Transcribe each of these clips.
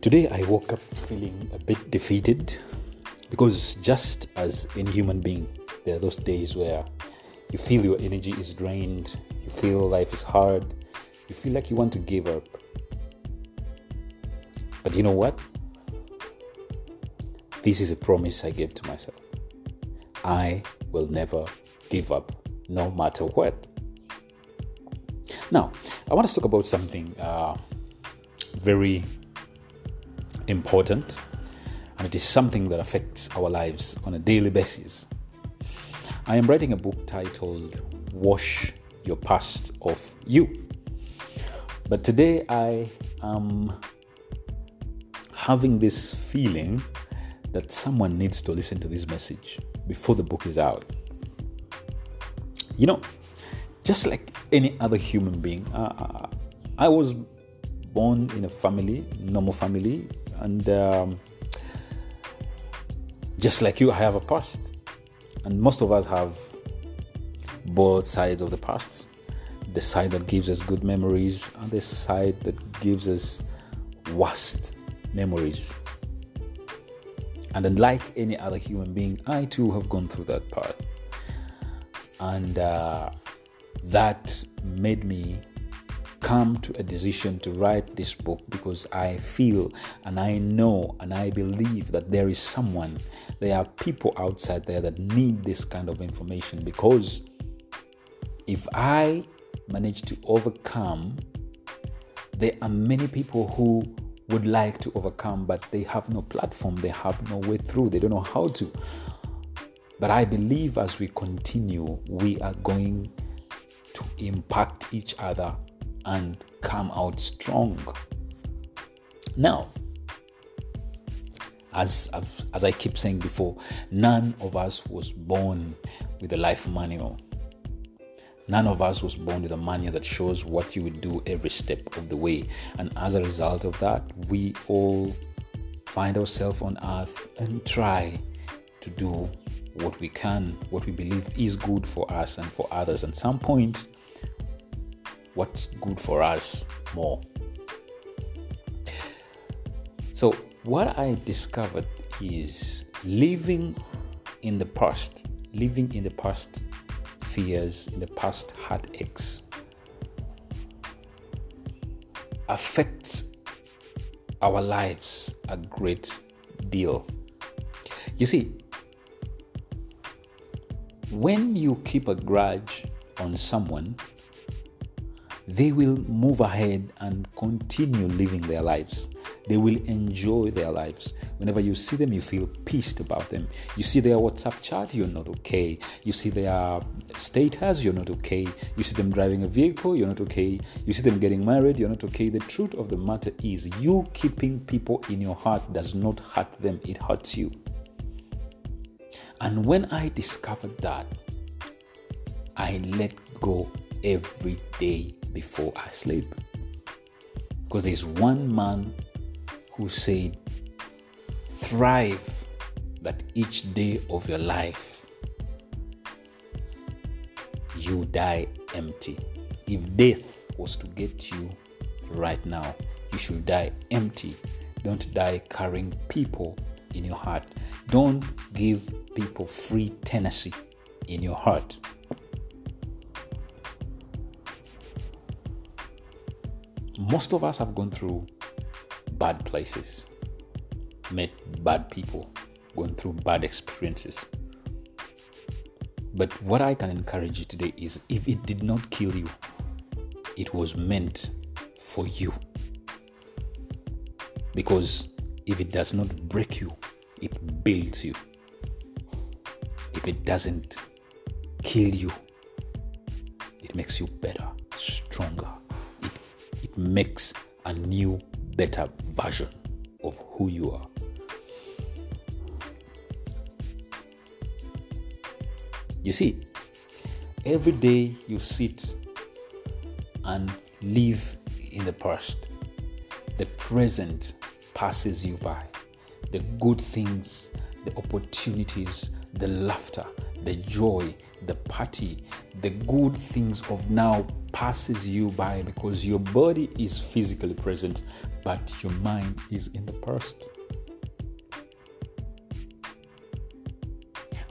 Today I woke up feeling a bit defeated because, just as any human being, there are those days where you feel your energy is drained, you feel life is hard, you feel like you want to give up. But you know what? This is a promise I gave to myself. I will never give up, no matter what. Now, I want to talk about something uh, very important, and it is something that affects our lives on a daily basis. I am writing a book titled Wash Your Past Off You. But today I am having this feeling that someone needs to listen to this message before the book is out. You know, just like any other human being, uh, I was born in a family, normal family, and um, just like you, I have a past. And most of us have both sides of the past the side that gives us good memories, and the side that gives us worst memories. And unlike any other human being, I too have gone through that part. And uh, that made me come to a decision to write this book because I feel and I know and I believe that there is someone, there are people outside there that need this kind of information because if I manage to overcome, there are many people who would like to overcome, but they have no platform, they have no way through, they don't know how to. But I believe as we continue, we are going to impact each other and come out strong. Now, as as I keep saying before, none of us was born with a life manual. None of us was born with a manual that shows what you would do every step of the way. And as a result of that, we all find ourselves on earth and try to do what we can, what we believe is good for us and for others. At some point, what's good for us more. So, what I discovered is living in the past, living in the past fears, in the past heartaches affects our lives a great deal. You see, when you keep a grudge on someone, they will move ahead and continue living their lives. They will enjoy their lives. Whenever you see them, you feel pissed about them. You see their WhatsApp chat, you're not okay. You see their status, you're not okay. You see them driving a vehicle, you're not okay. You see them getting married, you're not okay. The truth of the matter is, you keeping people in your heart does not hurt them, it hurts you. And when I discovered that, I let go every day before I sleep. Because there's one man who said, Thrive that each day of your life you die empty. If death was to get you right now, you should die empty. Don't die carrying people in your heart. Don't give people free tenancy in your heart. Most of us have gone through bad places, met bad people, gone through bad experiences. But what I can encourage you today is if it did not kill you, it was meant for you. Because if it does not break you, it builds you. If it doesn't kill you, it makes you better, stronger makes a new, better version of who you are. You see, every day you sit and live in the past, the present passes you by. The good things, the opportunities, the laughter, the joy, the party, the good things of now passes you by because your body is physically present, but your mind is in the past.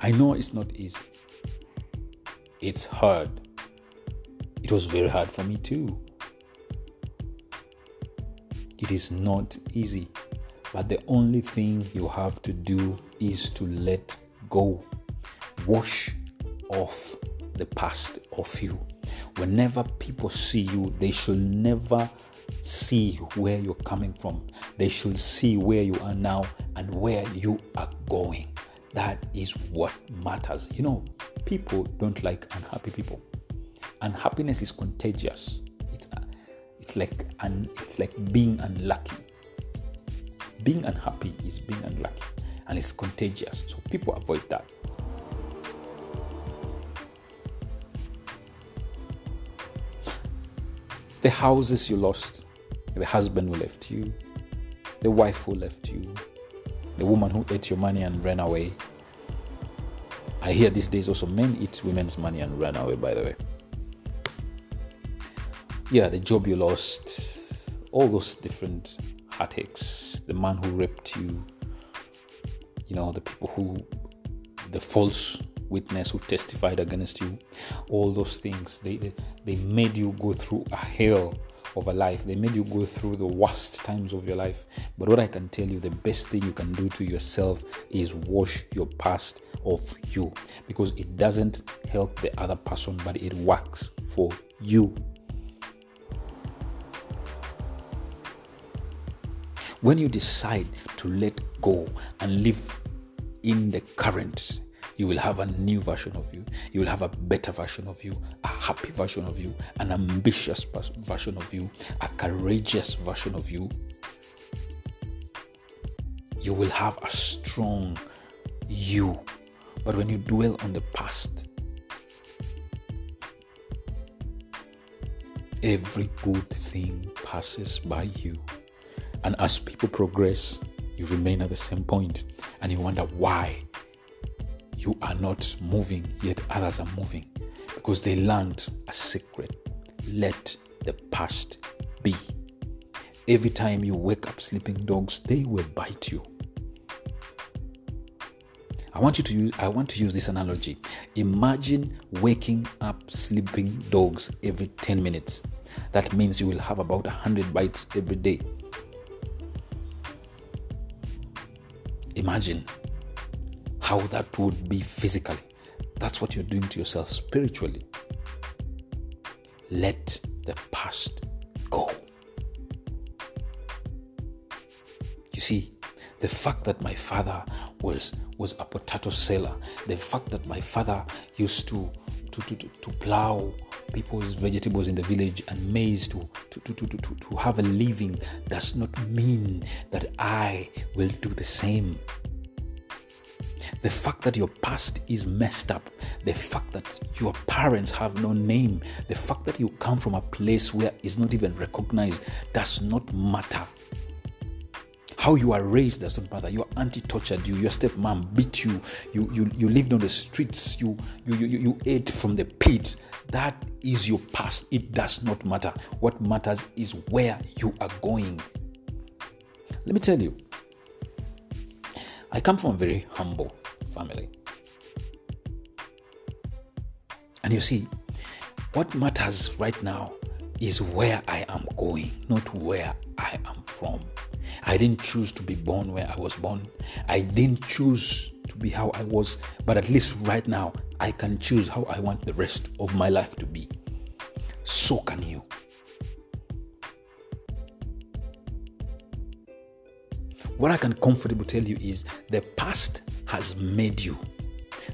I know it's not easy. It's hard. It was very hard for me too. It is not easy. But the only thing you have to do is to let go. Wash off the past of you. Whenever people see you, they should never see where you're coming from. They should see where you are now and where you are going. That is what matters. You know, people don't like unhappy people. Unhappiness is contagious. It's uh, it's like it's like being unlucky. Being unhappy is being unlucky and it's contagious. So people avoid that. The houses you lost, the husband who left you, the wife who left you, the woman who ate your money and ran away. I hear these days also men eat women's money and run away, by the way. Yeah, the job you lost, all those different heartaches, the man who raped you, you know, the people who, the false witness who testified against you, all those things, they, they, they made you go through a hell of a life. They made you go through the worst times of your life. But what I can tell you, the best thing you can do to yourself is wash your past off you because it doesn't help the other person, but it works for you. When you decide to let go and live in the current, you will have a new version of you. You will have a better version of you, a happy version of you, an ambitious version of you, a courageous version of you. You will have a strong you. But when you dwell on the past, every good thing passes by you. And as people progress, you remain at the same point and you wonder why you are not moving, yet others are moving because they learned a secret. Let the past be. Every time you wake up sleeping dogs, they will bite you. I want you to use I want to use this analogy. Imagine waking up sleeping dogs every 10 minutes. That means you will have about 100 bites every day. Imagine how that would be physically. That's what you're doing to yourself spiritually. Let the past go. You see, the fact that my father was was a potato seller, the fact that my father used to to, to, to, plow people's vegetables in the village and maize to, to, to, to, to, to have a living does not mean that I will do the same. The fact that your past is messed up, the fact that your parents have no name, the fact that you come from a place where it's not even recognized does not matter. How you are raised doesn't matter. Your auntie tortured you, your stepmom beat you, you, you, you lived on the streets, you, you, you, you ate from the pit. That is your past. It does not matter. What matters is where you are going. Let me tell you, I come from a very humble family. And you see, what matters right now is where I am going, not where I am from. I didn't choose to be born where I was born. I didn't choose to be how I was, but at least right now, I can choose how I want the rest of my life to be. So can you. What I can comfortably tell you is the past has made you.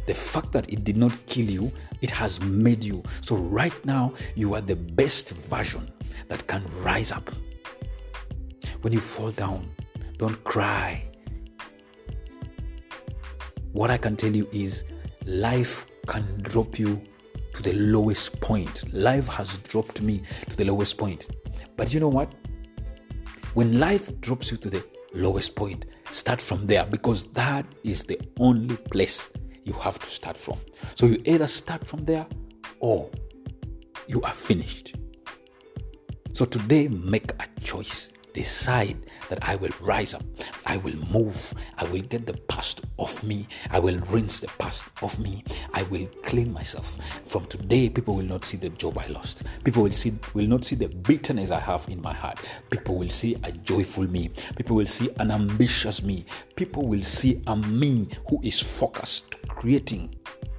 The fact that it did not kill you, it has made you. So, right now, you are the best version that can rise up. When you fall down, don't cry. What I can tell you is life can drop you to the lowest point. Life has dropped me to the lowest point. But you know what? When life drops you to the lowest point. Start from there because that is the only place you have to start from. So you either start from there or you are finished. So today, make a choice. Decide that I will rise up. I will move. I will get the past off me. I will rinse the past off me. I will clean myself. From today, people will not see the job I lost. People will see will not see the bitterness I have in my heart. People will see a joyful me. People will see an ambitious me. People will see a me who is focused to creating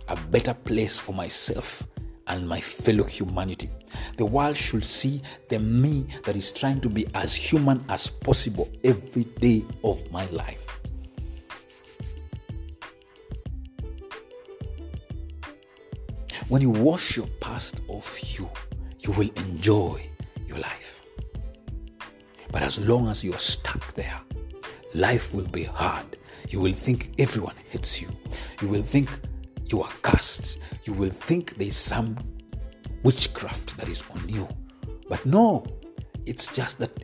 a better place for myself and my fellow humanity. The world should see the me that is trying to be as human as possible every day of my life. When you wash your past off you, you will enjoy your life. But as long as you are stuck there, life will be hard. You will think everyone hates you. You will think you are cursed. You will think there's some witchcraft that is on you. But no, it's just that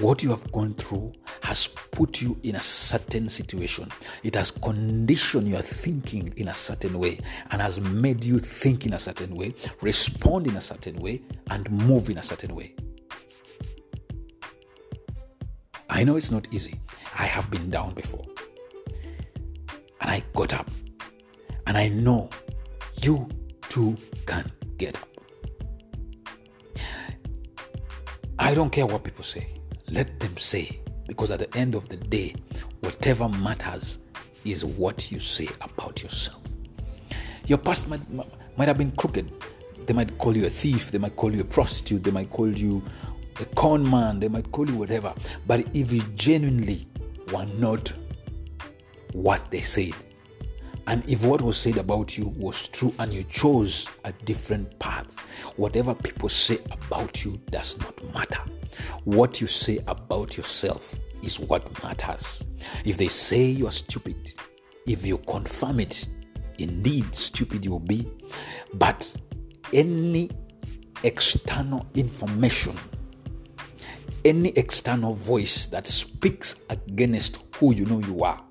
what you have gone through has put you in a certain situation. It has conditioned your thinking in a certain way and has made you think in a certain way, respond in a certain way, and move in a certain way. I know it's not easy. I have been down before. And I got up. And I know you too can get up. I don't care what people say. Let them say. Because at the end of the day, whatever matters is what you say about yourself. Your past might, might have been crooked. They might call you a thief. They might call you a prostitute. They might call you a con man. They might call you whatever. But if you genuinely were not what they said, and if what was said about you was true and you chose a different path, whatever people say about you does not matter. What you say about yourself is what matters. If they say you are stupid, if you confirm it, indeed stupid you will be. But any external information, any external voice that speaks against who you know you are,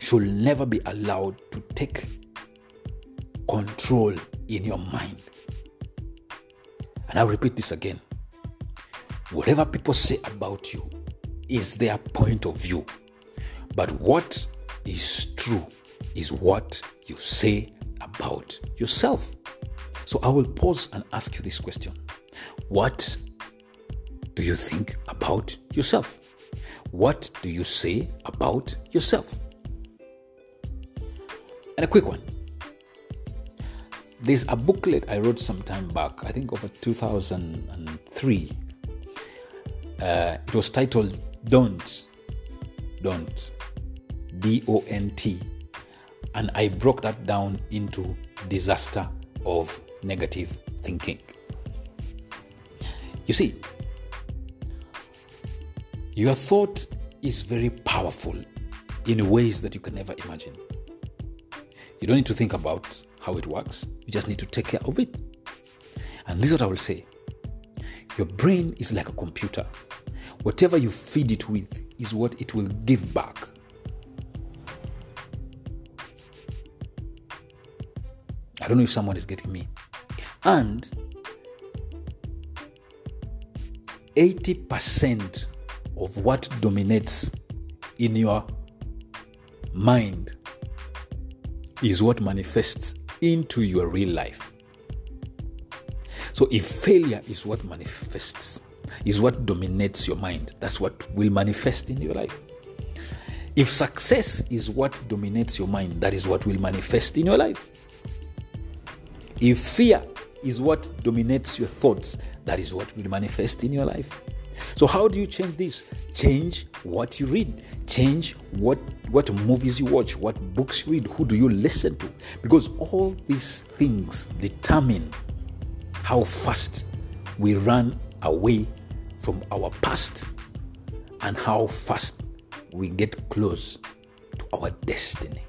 should never be allowed to take control in your mind. And I'll repeat this again. Whatever people say about you is their point of view. But what is true is what you say about yourself. So I will pause and ask you this question What do you think about yourself? What do you say about yourself? And a quick one. There's a booklet I wrote some time back, I think over 2003. Uh, it was titled Don't. Don't. D O N T. And I broke that down into disaster of negative thinking. You see, your thought is very powerful in ways that you can never imagine. You don't need to think about how it works, you just need to take care of it. And this is what I will say your brain is like a computer. Whatever you feed it with is what it will give back. I don't know if someone is getting me. And 80% of what dominates in your mind is what manifests into your real life. So if failure is what manifests, is what dominates your mind, that's what will manifest in your life. If success is what dominates your mind, that is what will manifest in your life. If fear is what dominates your thoughts, that is what will manifest in your life. So how do you change this? Change what you read. Change what what movies you watch, what books you read, who do you listen to? Because all these things determine how fast we run away from our past and how fast we get close to our destiny.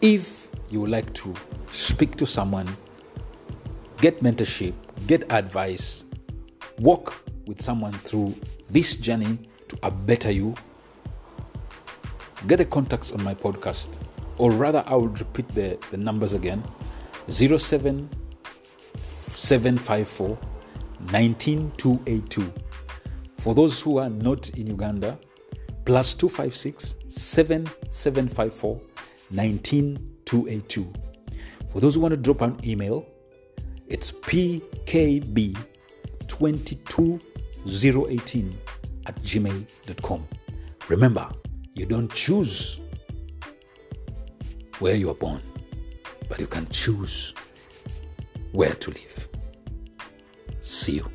If you would like to speak to someone, get mentorship, get advice, walk with someone through this journey to a better you, get the contacts on my podcast, or rather, I will repeat the, the numbers again 07754 19282. For those who are not in Uganda, plus 256 7754 19282. For those who want to drop an email, it's pkb22018 at gmail.com. Remember, you don't choose where you are born, but you can choose where to live. See you.